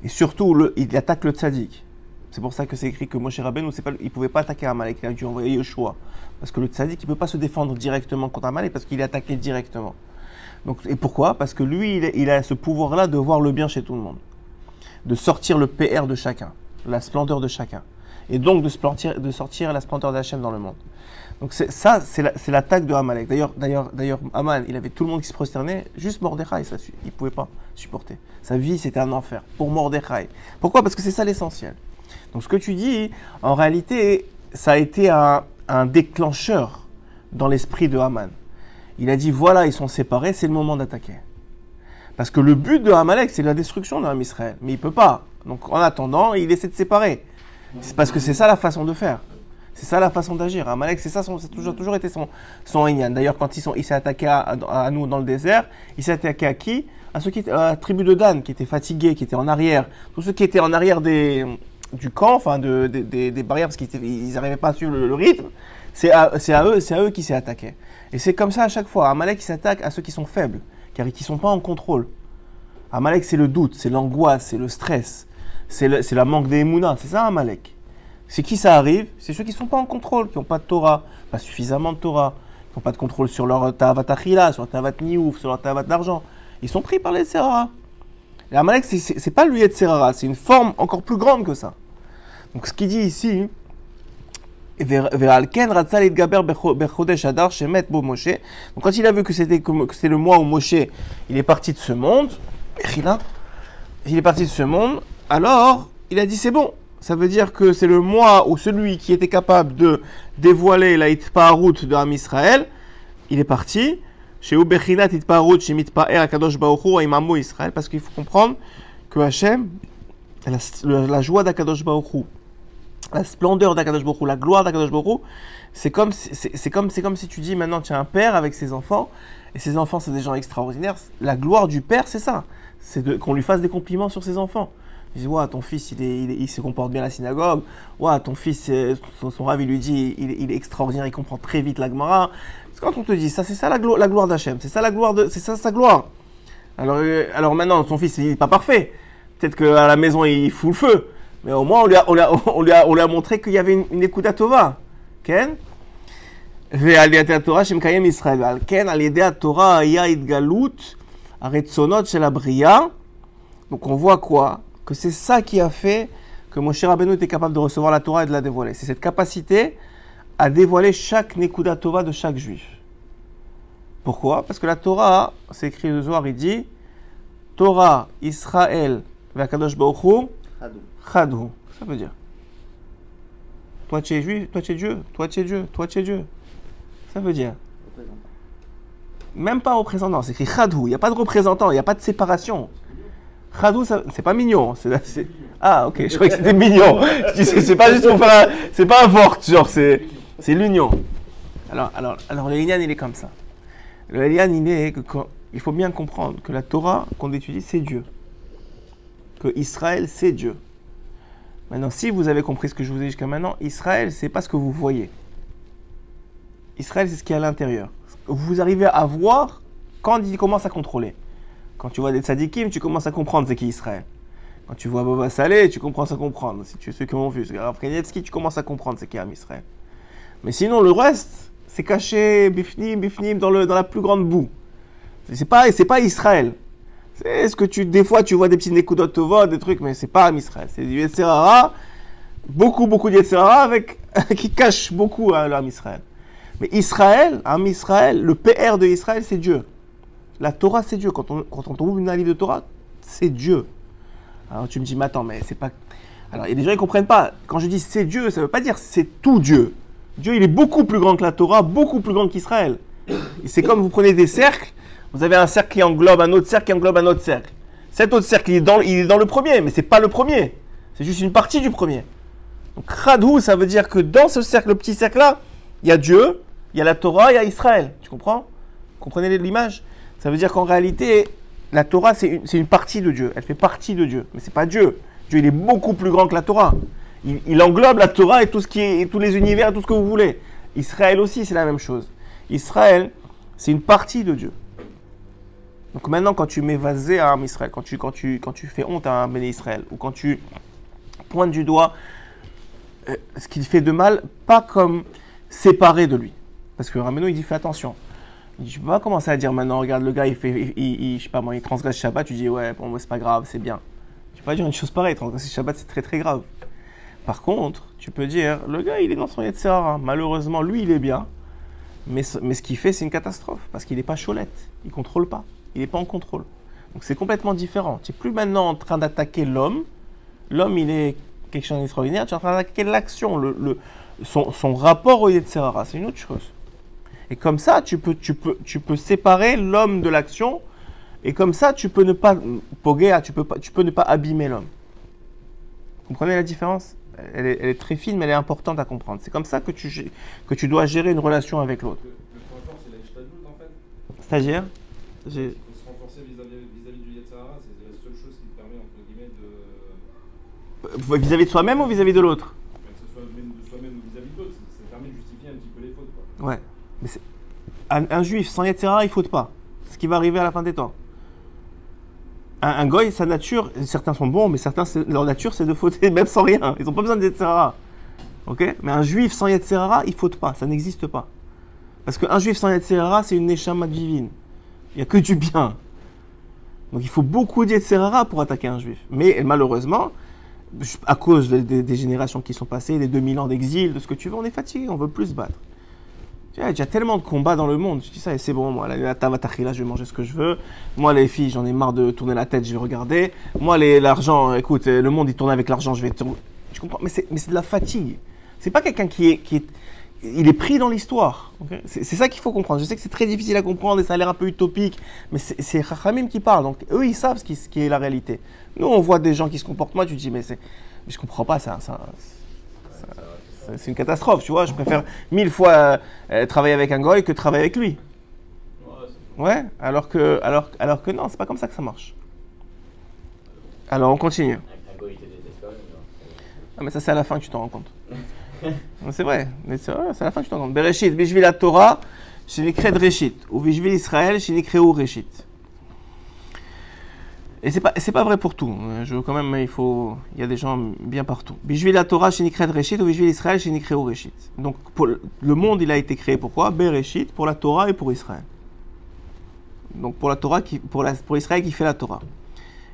Speaker 1: Et surtout, le- il attaque le tzaddik. C'est pour ça que c'est écrit que Moshe Rabbeinu, il ne pouvait pas attaquer Amalek, il a dû envoyer Yoshua. Parce que le tzaddik, il ne peut pas se défendre directement contre Amalek parce qu'il est attaqué directement. Et pourquoi? Parce que lui, il a, ce pouvoir-là de voir le bien chez tout le monde. De sortir le PR de chacun, la splendeur de chacun. Et donc de, sortir la splendeur d'Hachem dans le monde. Donc ça, c'est la- c'est l'attaque de Amalek. D'ailleurs, d'ailleurs, d'ailleurs, il avait tout le monde qui se prosternait, juste Mordechai, ça, il ne pouvait pas supporter. Sa vie, c'était un enfer pour Mordechai. Pourquoi? Parce que c'est ça l'essentiel. Donc ce que tu dis, en réalité, ça a été un, déclencheur dans l'esprit de Haman. Il a dit voilà, ils sont séparés, c'est le moment d'attaquer. Parce que le but de Amalek, c'est la destruction d'un Israël. Mais il peut pas. Donc en attendant, il essaie de séparer. C'est parce que c'est ça la façon de faire. C'est ça la façon d'agir. Amalek, c'est ça, son- c'est toujours, été son, son. D'ailleurs, quand il s'est attaqué à, nous dans le désert, il s'est attaqué à qui? À ceux qui à la tribu de Dan, qui étaient fatigués, qui étaient en arrière. Tous ceux qui étaient en arrière des, du camp, enfin de- des- barrières, parce qu'ils n'arrivaient pas à suivre le, rythme. C'est à, eux, c'est à eux qui s'est attaqué. Et c'est comme ça à chaque fois. Amalek, s'attaque à ceux qui sont faibles, car qui ne sont pas en contrôle. Amalek, c'est le doute, c'est l'angoisse, c'est le stress, c'est la manque d'émouna. C'est ça, Amalek. C'est qui ça arrive? C'est ceux qui ne sont pas en contrôle, qui n'ont pas de Torah, pas suffisamment de Torah, qui n'ont pas de contrôle sur leur tavat achila, sur leur tavat niouf, sur leur tavat d'argent. Ils sont pris par les Serara. Et Amalek, c'est pas lui et Serrara, c'est une forme encore plus grande que ça. Donc ce qu'il dit ici, donc quand il a vu que c'était le mois où Moshe, il est parti de ce monde, il est parti de ce monde, alors il a dit c'est bon. Ça veut dire que c'est le mois où celui qui était capable de dévoiler la route de Ham Israël, il est parti. Parce qu'il faut comprendre que Hachem, la, joie d'Akadosh Baruch Hu, la splendeur d'Akadosh Baruch Hu, la gloire d'Akadosh Baruch Hu, c'est comme, c'est, comme, c'est comme si tu dis maintenant tu as un père avec ses enfants, et ses enfants c'est des gens extraordinaires. La gloire du père c'est ça, c'est qu'on lui fasse des compliments sur ses enfants. Il dit, ouais, ton fils il, est, il, se comporte bien à la synagogue, ouais, ton fils, euh, son, son rave il lui dit, il, il est extraordinaire, il comprend très vite la Gemara. Quand on te dit ça, c'est ça la, gloire d'Hachem, c'est ça sa gloire. Alors, euh, alors maintenant, son fils, il n'est pas parfait. Peut-être qu'à la maison, il fout le feu. Mais au moins, on lui a, montré qu'il y avait une, écoute à Tova. Ken? Torah Shemkayem Israël. Ken, à Torah, Galut, Aretsonot. Donc on voit quoi? Que c'est ça qui a fait que mon cher Rabbeinu était capable de recevoir la Torah et de la dévoiler. C'est cette capacité à dévoiler chaque Nekuda Tova de chaque juif. Pourquoi? Parce que la Torah, c'est écrit le Zohar, il dit Torah, Israël, Vakadosh Baruch Hu,
Speaker 3: Hadou.
Speaker 1: Chadhu. Ça veut dire. Toi tu es juif, toi tu es Dieu, toi tu es Dieu, toi tu es Dieu. Ça veut dire. Même pas représentant, c'est écrit Chadhu. Il n'y a pas de représentant, il n'y a pas de séparation. Chadhu, ça- c'est pas mignon. c'est- c'est- Ah, ok, je croyais que c'était mignon. C'est pas juste pour faire un- C'est pas un fort, genre, c'est c'est l'union. Alors, alors, alors, le il est comme ça. Le il est il faut bien comprendre que la Torah qu'on étudie, c'est Dieu. Que Israël, c'est Dieu. Maintenant, si vous avez compris ce que je vous ai dit jusqu'à maintenant, Israël, c'est pas ce que vous voyez. Israël, c'est ce qui est à l'intérieur. Vous arrivez à voir quand il commence à contrôler. Quand tu vois des tzadikim, tu commences à comprendre c'est qui Israël. Quand tu vois Baba Saleh, tu commences à comprendre. Si tu es ceux qui ont vu, tu commences à comprendre c'est qui Am Israël. Mais sinon, le reste, c'est caché, bifnim, bifnim, dans, le, dans la plus grande boue. C'est pas, c'est pas Israël. C'est ce que tu, des fois, tu vois des petits Nekudot Tovot, des trucs, mais c'est pas Israël. C'est du Yetzerara, beaucoup, beaucoup de avec, qui cache beaucoup à l'Am Israël. Mais Israël, Am Israël, le PR de Israël, c'est Dieu. La Torah, c'est Dieu. Quand on, quand on une livre de Torah, c'est Dieu. Alors tu me dis, mais attends, mais c'est pas. Alors il y a des gens qui comprennent pas. Quand je dis c'est Dieu, ça veut pas dire c'est tout Dieu. Dieu, il est beaucoup plus grand que la Torah, beaucoup plus grand qu'Israël. C'est comme vous prenez des cercles, vous avez un cercle qui englobe un autre cercle qui englobe un autre cercle. Cet autre cercle, il est dans, le premier, mais c'est pas le premier. C'est juste une partie du premier. Donc Khadou, ça veut dire que dans ce cercle, le petit cercle-là, il y a Dieu, il y a la Torah, il y a Israël. Tu comprends? Vous Comprenez l'image? Ça veut dire qu'en réalité, la Torah, c'est une, une partie de Dieu. Elle fait partie de Dieu. Mais c'est pas Dieu. Dieu, il est beaucoup plus grand que la Torah. Il, englobe la Torah et tout ce qui est, tous les univers, tout ce que vous voulez. Israël aussi, c'est la même chose. Israël, c'est une partie de Dieu. Donc maintenant, quand tu vasé à un Israël, quand tu, quand, tu, quand tu fais honte à un béné Israël, ou quand tu pointes du doigt euh, ce qu'il fait de mal, pas comme séparé de lui. Parce que Rameno, il dit fais attention. Il tu peux pas commencer à dire maintenant, regarde, le gars, il fait, il, il- sais pas moi, il transgresse Shabbat, tu dis, ouais, bon, c'est pas grave, c'est bien. Tu peux pas dire une chose pareille, transgresser Shabbat, c'est très très grave. Par contre, tu peux dire, le gars, il est dans son Yetzirah. Malheureusement, lui, il est bien. Mais ce, qu'il fait, c'est une catastrophe. Parce qu'il n'est pas cholette. Il contrôle pas. Il n'est pas en contrôle. Donc c'est complètement différent. Tu n'es plus maintenant en train d'attaquer l'homme. L'homme, il est quelque chose d'extraordinaire, tu es en train d'attaquer l'action, le, son, rapport au Yetzerara, c'est une autre chose. Et comme ça, tu peux, séparer l'homme de l'action, et comme ça, tu peux ne pas, pogea, tu tu peux ne pas abîmer l'homme. Comprenez la différence? Elle est, elle est très fine, mais elle est importante à comprendre. C'est comme ça que tu, que tu dois gérer une relation avec l'autre.
Speaker 4: Le, le point fort, c'est la Ishtadlout, en fait.
Speaker 1: C'est-à-dire?
Speaker 4: Il faut se renforcer vis-à-vis vis-à-vis du Yetzirah. C'est la seule chose qui te permet, entre guillemets, de.
Speaker 1: Vis-à-vis de soi-même ou vis-à-vis de l'autre?
Speaker 4: Que ce soit même de soi-même ou vis-à-vis de l'autre, ça, permet de justifier un petit peu les fautes. Quoi.
Speaker 1: Ouais. Mais. Un, un juif sans Yetzera, il faute pas. Ce qui va arriver à la fin des temps. Un, goy, sa nature, certains sont bons, mais certains, leur nature, c'est de fauter même sans rien. Ils n'ont pas besoin de. Ok? Mais un juif sans Yetzera, il faute pas. Ça n'existe pas. Parce qu'un juif sans Yetzera, c'est une neshama divine. Il n'y a que du bien. Donc il faut beaucoup d'Yetzera pour attaquer un juif. Mais malheureusement, à cause des, des- des générations qui sont passées, des 2000 ans d'exil, de ce que tu veux, on est fatigué, on veut plus se battre. Il y a tellement de combats dans le monde. Tu dis ça, et c'est bon, moi, la, la tavatachila, je vais manger ce que je veux. Moi, les filles, j'en ai marre de tourner la tête, je vais regarder. Moi, l'argent, écoute, euh, le monde, il tourne avec l'argent, je vais tourner. Tu comprends? Mais c'est de la fatigue. C'est pas quelqu'un qui est, qui est. Il est pris dans l'histoire. c'est ça qu'il faut comprendre. Je sais que c'est très difficile à comprendre et ça a l'air un peu utopique, mais c'est Chachamim qui parle. Donc, eux, ils savent ce qui, ce qui est la réalité. Nous, on voit des gens qui se comportent mal, tu te dis, mais, je comprends pas ça c'est- une catastrophe, tu vois. Je préfère mille fois euh, travailler avec un goy que travailler avec lui.
Speaker 2: Ouais,
Speaker 1: alors que, alors, alors que non, c'est pas comme ça que ça marche. Alors, on continue. Ah, mais ça, c'est à la fin que tu t'en rends compte. C'est vrai, mais c'est à la fin que tu t'en rends compte. Bereshit, Bishvil la Torah, Shinikred Reshit. Ou Bishvil Israël, Shinikreu Reshit. Et c'est pas, pas vrai pour tout. Euh, Je, quand même, il faut, il y a des gens bien partout. Bishvil la Torah, Shinikred Reshit, ou Bishvil Israël, Shinikreu Reshit. Donc, le monde, il a été créé pourquoi Bereshit, pour la Torah et pour Israël. Donc, pour la Torah, pour, Israël qui fait la Torah.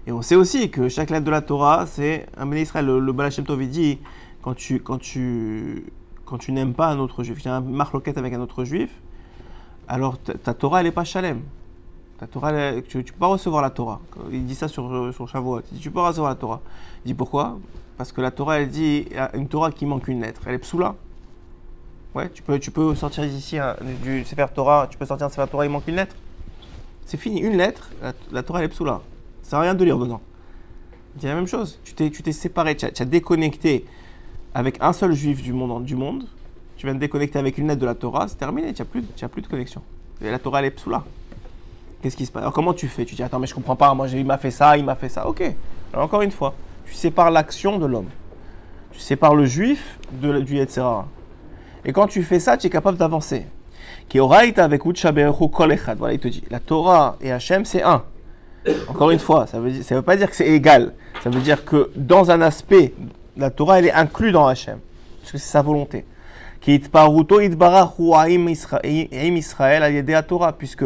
Speaker 1: Et on sait aussi que chaque lettre de la Torah, c'est un béni Israël. Le, le Baal Shem Tov, dit quand tu, quand tu, quand tu n'aimes pas un autre juif, il y a un marloquette avec un autre juif, alors ta, Torah, elle n'est pas Shalem. Ta Torah, tu ne peux pas recevoir la Torah. Il dit ça sur, sur Shavuot. Il dit tu peux pas recevoir la Torah. Il dit pourquoi? Parce que la Torah, elle dit une Torah qui manque une lettre. Elle est psoula. Ouais, tu peux, tu peux sortir d'ici un- du Sefer Torah, tu peux sortir un Sefer Torah, il manque une lettre. C'est fini, une lettre, la, la Torah, elle est psoula. Ça sert à rien de lire dedans. C'est la même chose. Tu t'es, tu t'es séparé, tu as, déconnecté avec un seul juif du monde, du monde. Tu viens de déconnecter avec une lettre de la Torah, c'est terminé, tu n'as plus, plus de connexion. Et la Torah, elle est psoula. Qu'est-ce qui se passe? Alors comment tu fais? Tu dis, attends, mais je comprends pas, moi il m'a fait ça, il m'a fait ça. Ok. Alors encore une fois, tu sépares l'action de l'homme. Tu sépares le juif de, du etc. Et quand tu fais ça, tu es capable d'avancer. Avec. Voilà, il te dit, la Torah et Hachem, c'est un. Encore une fois, ça veut, dire- ça veut pas dire que c'est égal. Ça veut dire que dans un aspect, la Torah, elle est inclue dans Hachem. Parce que c'est sa volonté. Qui Israël Torah. Puisque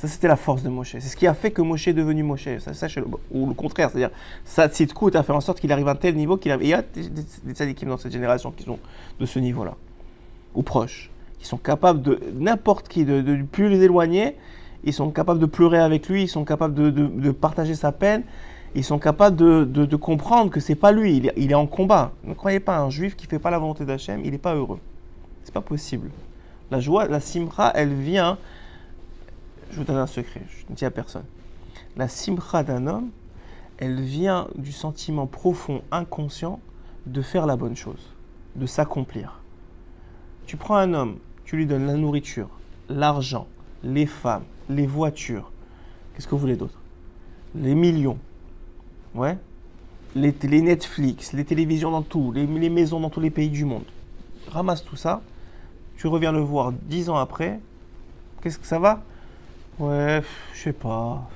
Speaker 1: Ça, c'était la force de Moshe. C'est ce qui a fait que Moshe est devenu Moshe. Ça, ça, ou le contraire, c'est-à-dire, sa tzidkout a fait en sorte qu'il arrive à un tel niveau qu'il Il y a des, des, tzadikim dans cette génération qui sont de ce niveau-là, ou proches, qui sont capables de n'importe qui, de, de plus les éloigner, ils sont capables de pleurer avec lui, ils sont capables de, partager sa peine, ils sont capables de, comprendre que c'est pas lui, il est, il est en combat. Ne croyez pas, un juif qui fait pas la volonté d'Hachem, il n'est pas heureux. C'est pas possible. La joie, la simra, elle vient. Je vous donne un secret, je ne dis à personne. La simra d'un homme, elle vient du sentiment profond, inconscient, de faire la bonne chose, de s'accomplir. Tu prends un homme, tu lui donnes la nourriture, l'argent, les femmes, les voitures. Qu'est-ce que vous voulez d'autre? Les millions. Ouais? Les, Netflix, les télévisions dans tout, les maisons dans tous les pays du monde. Ramasse tout ça. Tu reviens le voir dix ans après. Qu'est-ce que ça va? Ouais, je sais pas.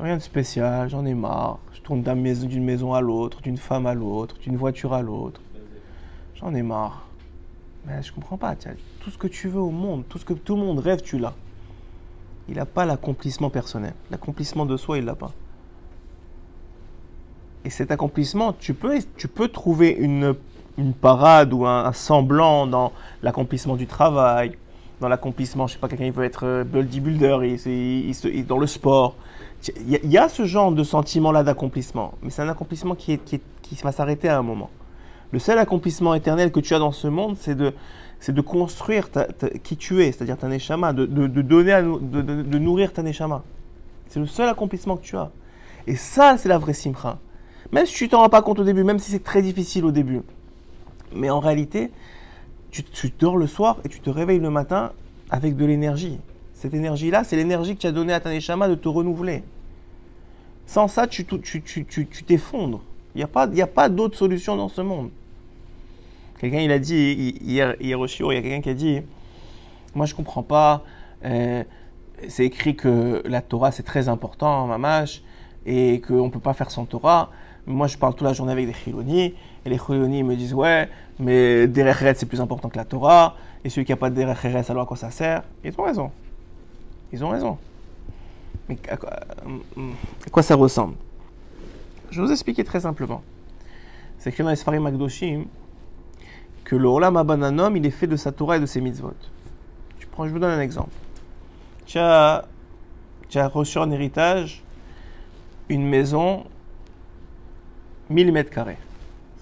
Speaker 1: Rien de spécial, j'en ai marre. Je tourne d'une maison à l'autre, d'une femme à l'autre, d'une voiture à l'autre. J'en ai marre. Mais je comprends pas. as tout ce que tu veux au monde, tout ce que tout le monde rêve, tu l'as. Il n'a pas l'accomplissement personnel. L'accomplissement de soi, il l'a pas. Et cet accomplissement, tu peux, tu peux trouver une, parade ou un semblant dans l'accomplissement du travail, l'accomplissement, je sais pas, quelqu'un il veut être euh, bodybuilder, il, il il- dans le sport. Il y, a, ce genre de sentiment-là d'accomplissement, mais c'est un accomplissement qui, qui, qui va s'arrêter à un moment. Le seul accomplissement éternel que tu as dans ce monde, c'est de, c'est de construire ta- qui tu es, c'est-à-dire ta neshama, de, de, donner de- de nourrir ta neshama. C'est le seul accomplissement que tu as. Et ça, c'est la vraie simcha. Même si tu t'en rends pas compte au début, même si c'est très difficile au début. Mais en réalité, tu, dors le soir et tu te réveilles le matin avec de l'énergie. Cette énergie-là, c'est l'énergie que tu as donnée à ta neshama de te renouveler. Sans ça, tu t'effondres. Il n'y a pas, d'autre solution dans ce monde. Quelqu'un, il a dit, hi- hier, hier au shiur, il y a quelqu'un qui a dit, moi je comprends pas, euh, c'est écrit que la Torah c'est très important, mamash, et qu'on ne peut pas faire sans Torah. Moi je parle toute la journée avec des chiloni, et les chiloni me disent, ouais, mais Derech c'est plus important que la Torah, et celui qui n'a pas de Derech alors à quoi ça sert? Ils ont raison. Ils ont raison. Mais à quoi, euh, ça ressemble? Je vais vous expliquer très simplement. C'est écrit dans les Sfarim que le Olam homme, il est fait de sa Torah et de ses mitzvot. Je vous donne un exemple. Tu as, tu as reçu en héritage une maison 1000 mètres carrés.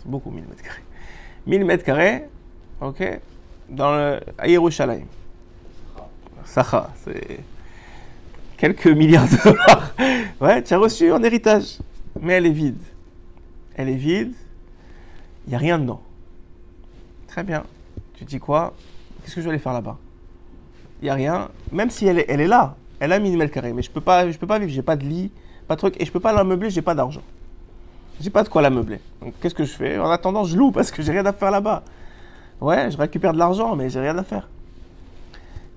Speaker 1: Beaucoup 1000 mètres carrés. 1000 mètres carrés, ok, dans le, à Yerushalayim. Sacha, c'est quelques milliards de dollars. Ouais, tu as reçu en héritage. Mais elle est vide. Elle est vide. Il n'y a rien dedans. Très bien. Tu dis quoi? Qu'est-ce que je vais aller faire là-bas? Il n'y a rien. Même si elle est, elle est là. Elle a 1000 mètres carrés. Mais je ne peux, pas- je peux pas vivre. J'ai pas de lit, pas de truc. Et je peux pas la meubler. J'ai pas d'argent. J'ai pas de quoi la meubler. Donc qu'est-ce que je fais? En attendant, je loue parce que j'ai rien à faire là-bas. Ouais, je récupère de l'argent, mais j'ai rien à faire.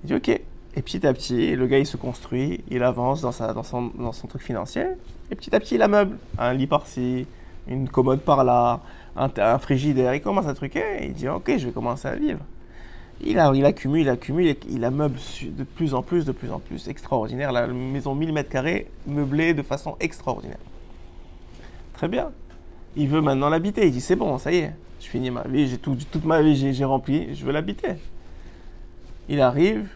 Speaker 1: Il dit ok. Et petit à petit, le gars il se construit, il avance dans, sa, dans, son, dans son truc financier. Et petit à petit, il ameuble. Un lit par-ci, une commode par-là, un, frigidaire. Il commence à truquer. Il dit ok, je vais commencer à vivre. Il, a, il accumule, il accumule, il ameuble de plus en plus, de plus en plus. Extraordinaire. La maison 1000 mètres carrés meublée de façon extraordinaire. Très bien. Il veut maintenant l'habiter. Il dit c'est bon, ça y est, je finis ma vie, j'ai tout, toute ma vie, j'ai rempli, je veux l'habiter. Il arrive,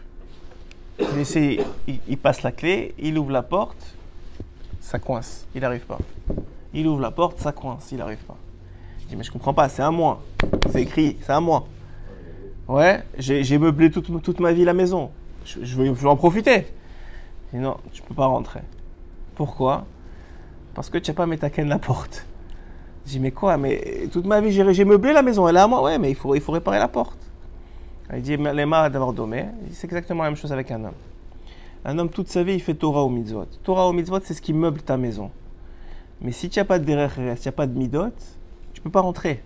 Speaker 1: il, passe la clé, il ouvre la porte, ça coince, il n'arrive pas. Il ouvre la porte, ça coince, il n'arrive pas. Il dit mais je comprends pas, c'est à moi. C'est écrit, c'est à moi. Ouais, j'ai meublé toute, ma vie la maison. Je, veux, en profiter. Il dit non, tu peux pas rentrer. Pourquoi? Parce que tu n'as pas canne la porte. Je dis mais quoi Mais toute ma vie j'ai meublé la maison, elle est à moi. Ouais, mais il faut, réparer la porte. Il dit les marres d'avoir dit, C'est exactement la même chose avec un homme. Un homme toute sa vie il fait Torah au mitzvot. Torah au mitzvot c'est ce qui meuble ta maison. Mais si tu n'as pas de eretz, si tu n'as pas de midot, tu peux pas rentrer.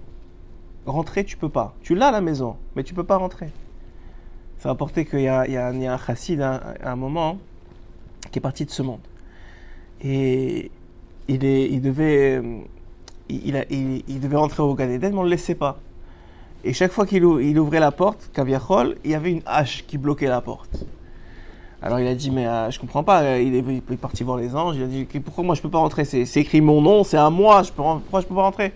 Speaker 1: Rentrer tu peux pas. Tu l'as la maison, mais tu peux pas rentrer. Ça va rapporté qu'il y a, un- chassid un, à un moment qui est parti de ce monde. Et euh, il, devait rentrer au Gan mais on ne le laissait pas. Et chaque fois qu'il ou- il ouvrait la porte, Kaviachol, il y avait une hache qui bloquait la porte. Alors il a dit, mais euh, je comprends pas, euh, il est, parti voir les anges, il a dit, pourquoi moi je peux pas rentrer? C'est écrit mon nom, c'est à moi, je peux, pourquoi je peux pas rentrer?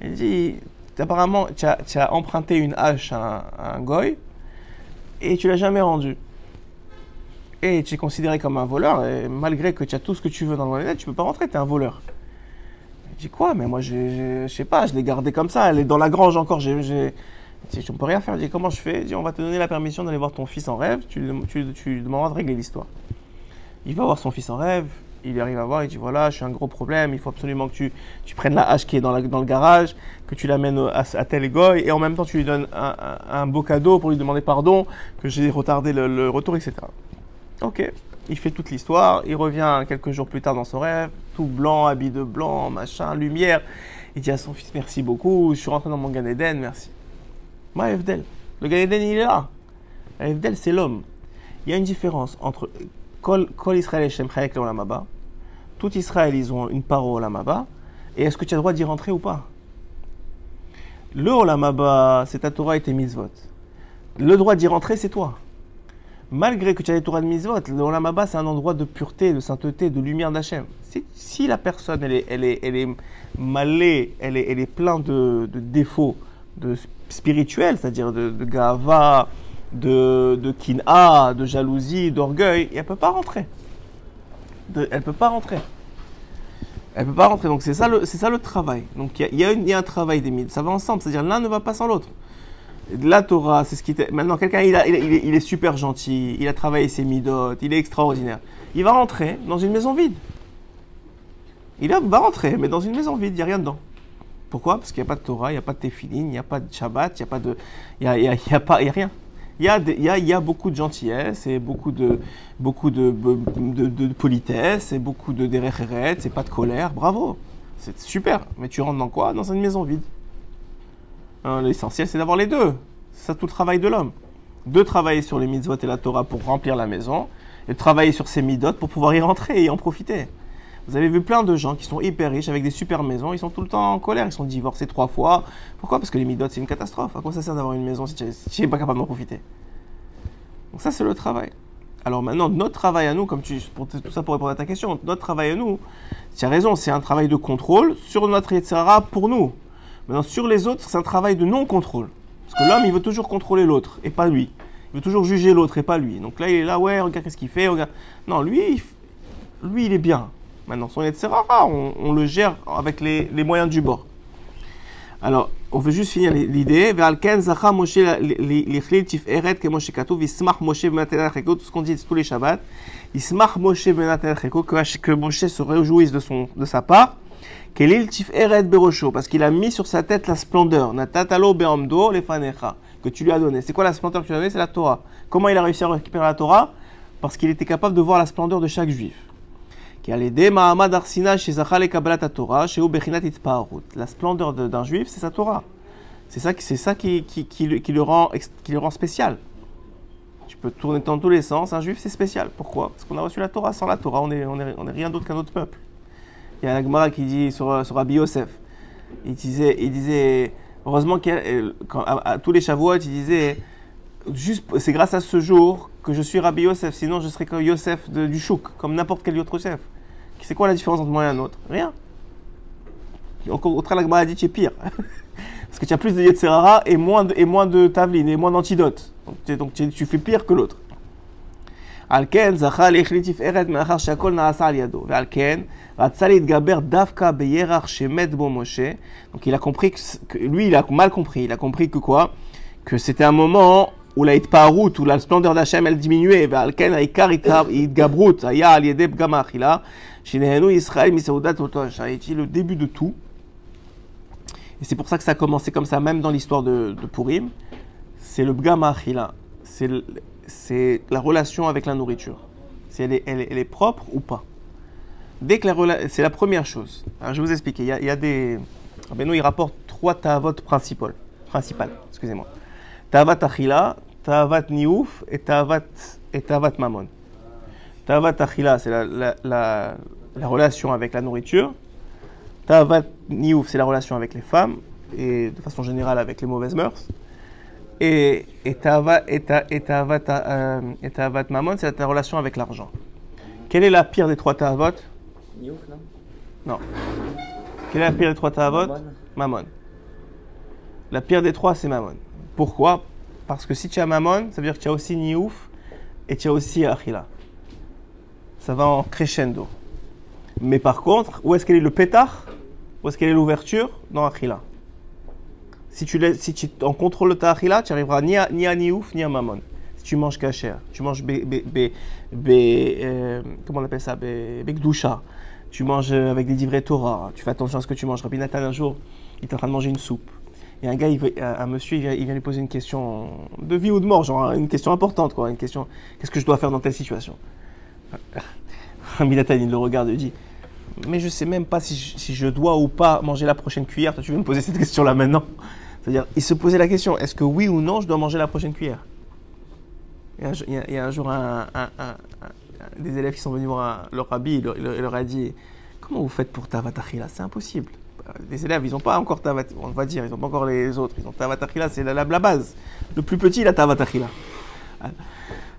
Speaker 1: Il dit, apparemment, tu as, tu as emprunté une hache à un, à un goy, et tu l'as jamais rendue. Et tu es considéré comme un voleur, et malgré que tu as tout ce que tu veux dans le Eden, tu peux pas rentrer, tu es un voleur. Je dis quoi? Mais moi, je sais pas, je l'ai gardée comme ça. Elle est dans la grange encore. Je on peut rien faire. Je dis, comment je fais? On va te donner la permission d'aller voir ton fils en rêve. Tu, tu, tu demanderas de régler l'histoire. Il va voir son fils en rêve. Il arrive à voir. Il dit, voilà, je suis un gros problème. Il faut absolument que tu, prennes la hache qui est dans, le garage, que tu l'amènes à, à tel goy, et en même temps, tu lui donnes un, beau cadeau pour lui demander pardon, que j'ai retardé le retour, etc. Ok. Il fait toute l'histoire, il revient quelques jours plus tard dans son rêve, tout blanc, habillé de blanc, machin, lumière. Il dit à son fils merci beaucoup, je suis rentré dans mon Gan Eden, merci. Moi, Evdel, le Gan Eden il est là. Evdel c'est l'homme. Il y a une différence entre Kol, Israël et Shem Chayek le Olam Haba. Tout Israël, ils ont une part au Olam Haba. Et est-ce que tu as le droit d'y rentrer ou pas? Le Olam Haba, c'est ta Torah et tes mitzvot. Le droit d'y rentrer, c'est toi. Malgré que tu as les Torah de mitzvot, le c'est un endroit de pureté, de sainteté, de lumière d'Hachem. Si, la personne, elle est, elle est, malée, elle est, pleine de, défauts spirituels, c'est-à-dire de, gava, de, kina, de jalousie, d'orgueil, elle ne peut pas rentrer. Elle ne peut pas rentrer. Elle peut pas rentrer. Donc c'est ça le, ça le travail. Donc il y y a un travail des mythes. Ça va ensemble. C'est-à-dire l'un ne va pas sans l'autre. La Torah, c'est ce qui était. Maintenant, quelqu'un, il, est, super gentil, il a travaillé ses midotes, il est extraordinaire. Il va rentrer dans une maison vide. Il va rentrer, mais dans une maison vide, il n'y a rien dedans. Pourquoi Parce qu'il n'y a pas de Torah, il n'y a pas de Tefillin, il n'y a pas de Shabbat, il n'y a pas de. Il rien. Il y a, des- il y, a, beaucoup de gentillesse et beaucoup de, de, de, de- de politesse et beaucoup de derecheret, c'est pas de colère, bravo. C'est super. Mais tu rentres dans quoi Dans une maison vide. Hein, L'essentiel, c'est d'avoir les deux. C'est ça tout le travail de l'homme. De travailler sur les mitzvot et la Torah pour remplir la maison, et de travailler sur ses midot pour pouvoir y rentrer et en profiter. Vous avez vu plein de gens qui sont hyper riches avec des super maisons, ils sont tout le temps en colère, ils sont divorcés trois fois. Pourquoi? Parce que les midot, c'est une catastrophe. À quoi ça sert d'avoir une maison si tu n'es pas capable d'en profiter? Donc ça, c'est le travail. Alors maintenant, notre travail à nous, comme tu, pour tout ça pour répondre à ta question, notre travail à nous, tu as raison, c'est un travail de contrôle sur notre Yetzirah pour nous. Maintenant, sur les autres, c'est un travail de non-contrôle. Parce que l'homme, il veut toujours contrôler l'autre et pas lui. Il veut toujours juger l'autre et pas lui. Donc là, il est là, ouais, regarde qu'est-ce qu'il fait. Regarde. Non, lui, lui, il est bien. Maintenant, son Yetzirah, on, on le gère avec les, les moyens du bord. Alors, on veut juste finir l'idée. Tout ce qu'on dit tous les Shabbats. Yismach Moshe que Moshe se réjouisse de son de sa part. Kelil tiferet berosho parce qu'il a mis sur sa tête la splendeur. Natatalo be'amdo lefanecha que tu lui as donné. C'est quoi la splendeur que tu lui as donné C'est la Torah. Comment il a réussi à récupérer la Torah? Parce qu'il était capable de voir la splendeur de chaque juif. La splendeur de- d'un juif, c'est sa Torah. C'est ça, qui- c'est ça qui, qui, le- rend, spécial. Tu peux tourner dans tous les sens. Un juif, c'est spécial. Pourquoi? Parce qu'on a reçu la Torah. Sans la Torah, on est, on est, on est rien d'autre qu'un autre peuple. Il y a la Gemara qui dit sur, sur Rabbi Yosef. Il disait, il disait heureusement qu'à à, à tous les Shavuot, il disait juste, c'est grâce à ce jour que je suis Rabbi Yosef. Sinon, je serais comme Yosef du Chouk, comme n'importe quel autre chef. C'est quoi la différence entre moi et un autre? Rien. Au contraire, la Gemara dit que tu es pire. Parce que tu as plus de Yetzerara et moins de, et moins de Tavlin et moins d'antidote. Donc, tu fais pire que l'autre. Beyerach, Shemet, Bo Moshe. Donc il a compris que, lui, il a mal compris. Il a compris que c'était un moment où la splendeur d'Hachem, elle diminuait. Le début de tout. C'est pour ça que ça a commencé comme ça, même dans l'histoire de, Purim. C'est le Bgama Achila. C'est c'est la relation avec la nourriture. Si elle est, propre ou pas. Dès que la c'est la première chose. Je vais vous expliquer. Il y a, il y a des. Rabbeinu, il rapporte trois ta'avot principales. Principales, excusez-moi. Ta'avat Achila, Ta'avat Niouf et Ta'avat, et ta'avat Mamon. Achila, c'est la, la, la, la relation avec la nourriture. Ta'avat Niouf, c'est la relation avec les femmes et de façon générale avec les mauvaises mœurs. Et, et Ta'avat et Ta- et Ta'avat, euh, Mamon, c'est ta relation avec l'argent. Quelle est la pire des trois
Speaker 3: Niouf, non?
Speaker 1: Non. Quelle est la pire des trois
Speaker 3: Mammon.
Speaker 1: Mammon. La pire des trois, c'est Mammon. Pourquoi? Parce que si tu as Mammon, ça veut dire que tu as aussi Niouf et tu as aussi Achila. Ça va en crescendo. Mais par contre, où est-ce qu'elle est le pétard? Où est-ce qu'elle est l'ouverture? Dans Achila. Si tu, en contrôle ta Achila, tu arriveras ni à, ni à Niouf ni à Mammon. Si tu manges kasher, tu manges bé- euh, comment on appelle ça? Bé, Bekdusha. Tu manges euh, avec des livrets Torah. Tu fais attention à ce que tu manges. Rabbi Nathan, un jour, il est en train de manger une soupe. Et un gars, un monsieur, il vient, lui poser une question de vie ou de mort, genre une question importante, quoi. Une question, qu'est-ce que je dois faire dans telle situation? Rabbi Nathan, il le regarde et dit, mais je sais même pas si je, si je dois ou pas manger la prochaine cuillère. Toi, tu veux me poser cette question-là maintenant? C'est-à-dire, il se posait la question, est-ce que oui ou non, je dois manger la prochaine cuillère? Il y, a un, jour- un des élèves qui sont venus voir leur rabbi, il leur, a dit Comment vous faites pour Tavatachila C'est impossible. les élèves, ils n'ont pas encore Tavat, on va dire, ils n'ont pas encore les autres. Ils ont Tavat Achila, c'est la, base. Le plus petit, il a Tavat Achila.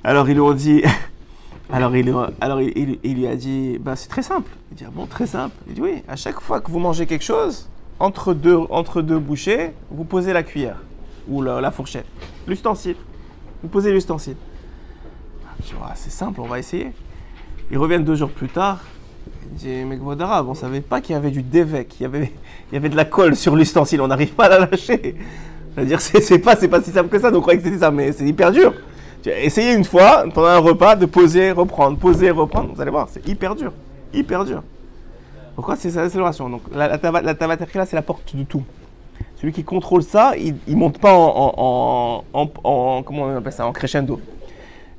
Speaker 1: Alors ils lui dit, alors il, alors il lui a dit, bah, c'est très simple. Il dit, ah bon, très simple? Il dit, oui, à chaque fois que vous mangez quelque chose, entre deux, entre deux bouchées, vous posez la cuillère ou la, fourchette, l'ustensile. Vous posez l'ustensile. Ah, c'est simple, on va essayer. Ils reviennent deux jours plus tard. Il dit, mais Gvod Arabe, on savait pas qu'il y avait du dévec, il y avait, il y avait de la colle sur l'ustensile, on n'arrive pas à la lâcher. C'est-à-dire, c'est pas, pas si simple que ça, donc on croyait que c'était ça, mais c'est hyper dur. Essayé une fois, pendant un repas, de poser, reprendre, poser, reprendre, vous allez voir, c'est hyper dur, hyper dur. Pourquoi c'est la célébration Donc la, la, c'est la porte de tout. Celui qui contrôle ça, il ne monte pas en, en, en, en- en- comment on appelle ça, en crescendo.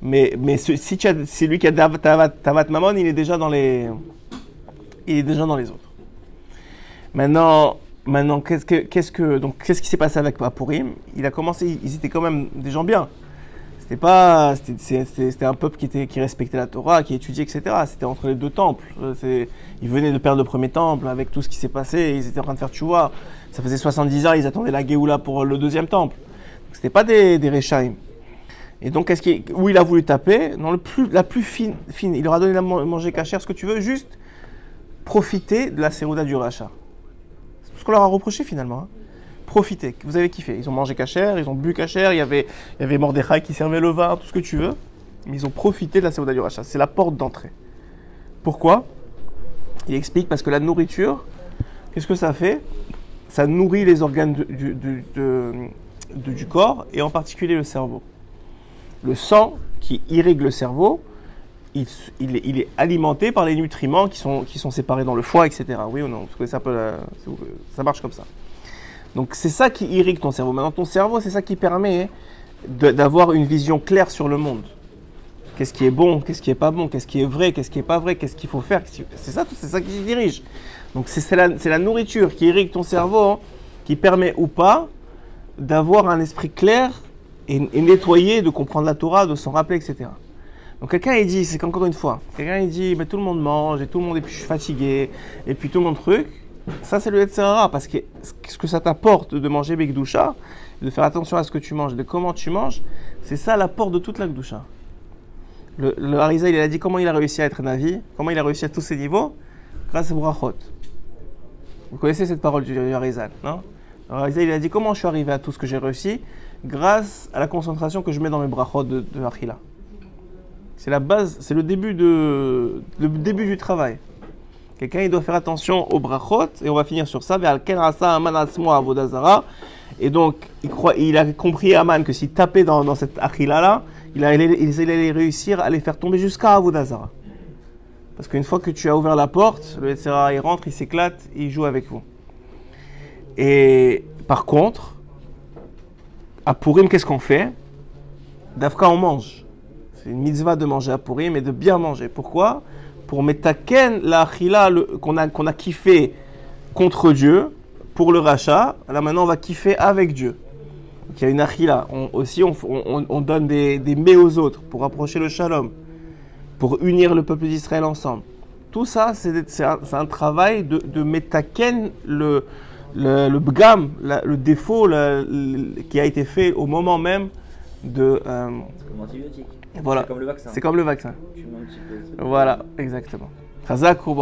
Speaker 1: Mais, mais ce- si c'est lui qui a Tavat, Mammon, il est déjà dans les, il est déjà dans les autres. Maintenant, maintenant qu'est-ce que, donc qui s'est passé avec Apurim? Il a commencé, ils étaient quand même des gens bien. C'était pas, c'était, un peuple qui respectait la Torah, qui étudiait, etc. C'était entre les deux temples. Euh, ils venaient de perdre le premier temple avec tout ce qui s'est passé. Ils étaient en train de faire tchouva. Ça faisait 70 ans, ils attendaient la Géoula pour le deuxième temple. C'était pas des, des Rechaim. Et donc, où il a voulu taper? Dans la plus fine. Il leur a donné man- manger cachère, ce que tu veux, juste profiter de la Sérouda du rachat. C'est tout ce qu'on leur a reproché finalement. hein. Profiter. Vous avez kiffé. Ils ont mangé cachère, ils ont bu cachère, il y avait, il y avait Mordechai qui servait le vin, tout ce que tu veux. Mais ils ont profité de la Sérouda du rachat. C'est la porte d'entrée. Pourquoi? Il explique parce que la nourriture, qu'est-ce que ça fait? Ça nourrit les organes du, du- du corps et en particulier le cerveau. Le sang qui irrigue le cerveau, il, il est, il est alimenté par les nutriments qui sont, qui sont séparés dans le foie, etc. Oui ou non? Peut, la- ça marche comme ça. Donc c'est ça qui irrigue ton cerveau. Maintenant, ton cerveau, c'est ça qui permet d'avoir une vision claire sur le monde. Qu'est-ce qui est bon, qu'est-ce qui est pas bon, qu'est-ce qui est vrai, qu'est-ce qui est pas vrai, qu'est-ce qu'il faut faire. C'est ça, c'est ça qui dirige. Donc c'est la, la nourriture qui irrigue ton cerveau, hein, qui permet ou pas d'avoir un esprit clair et, et nettoyé, de comprendre la Torah, de s'en rappeler, etc. Donc quelqu'un il dit, c'est qu'encore une fois, quelqu'un il dit, tout le monde mange et tout le monde et puis je suis fatigué et puis tout le monde truc. Ça c'est le Yetzirara parce que ce que ça t'apporte de manger Begdusha, de faire attention à ce que tu manges, de comment tu manges, c'est ça l'apport de toute la Gdusha. Le, le il a dit comment il a réussi à être Navi, comment il a réussi à tous ces niveaux, grâce à Brachot. Vous connaissez cette parole du, du non? Le il a dit comment je suis arrivé à tout ce que j'ai réussi, grâce à la concentration que je mets dans mes Brachot de, de. C'est la base, c'est le début le début du travail. Quelqu'un il doit faire attention aux brachot et on va finir sur ça. Et donc il croit, il a compris Aman que s'il tapait dans, dans cette achila là, il allait, il allait réussir à les faire tomber jusqu'à avodazara. Parce qu'une fois que tu as ouvert la porte, le Yetzirah, il rentre, il s'éclate, il joue avec vous. Et par contre, à Purim, qu'est-ce qu'on fait? D'Afka, on mange. C'est une mitzvah de manger à Purim et de bien manger. Pourquoi? Pour metaken la qu'on a, qu'on a kiffé contre Dieu, pour le rachat. Là maintenant, on va kiffer avec Dieu. Il y a une achila. On, aussi, on, on- on donne des, des mets aux autres pour rapprocher le shalom, pour unir le peuple d'Israël ensemble. Tout ça, c'est un, un travail de, de le, le, le bgam, le défaut qui a été fait au moment même de. euh,
Speaker 3: l'antibiotique.
Speaker 1: Voilà.
Speaker 3: C'est comme le vaccin.
Speaker 1: c'est comme le vaccin.
Speaker 3: Tu mets un petit peu.
Speaker 1: Voilà, exactement. Chazak ou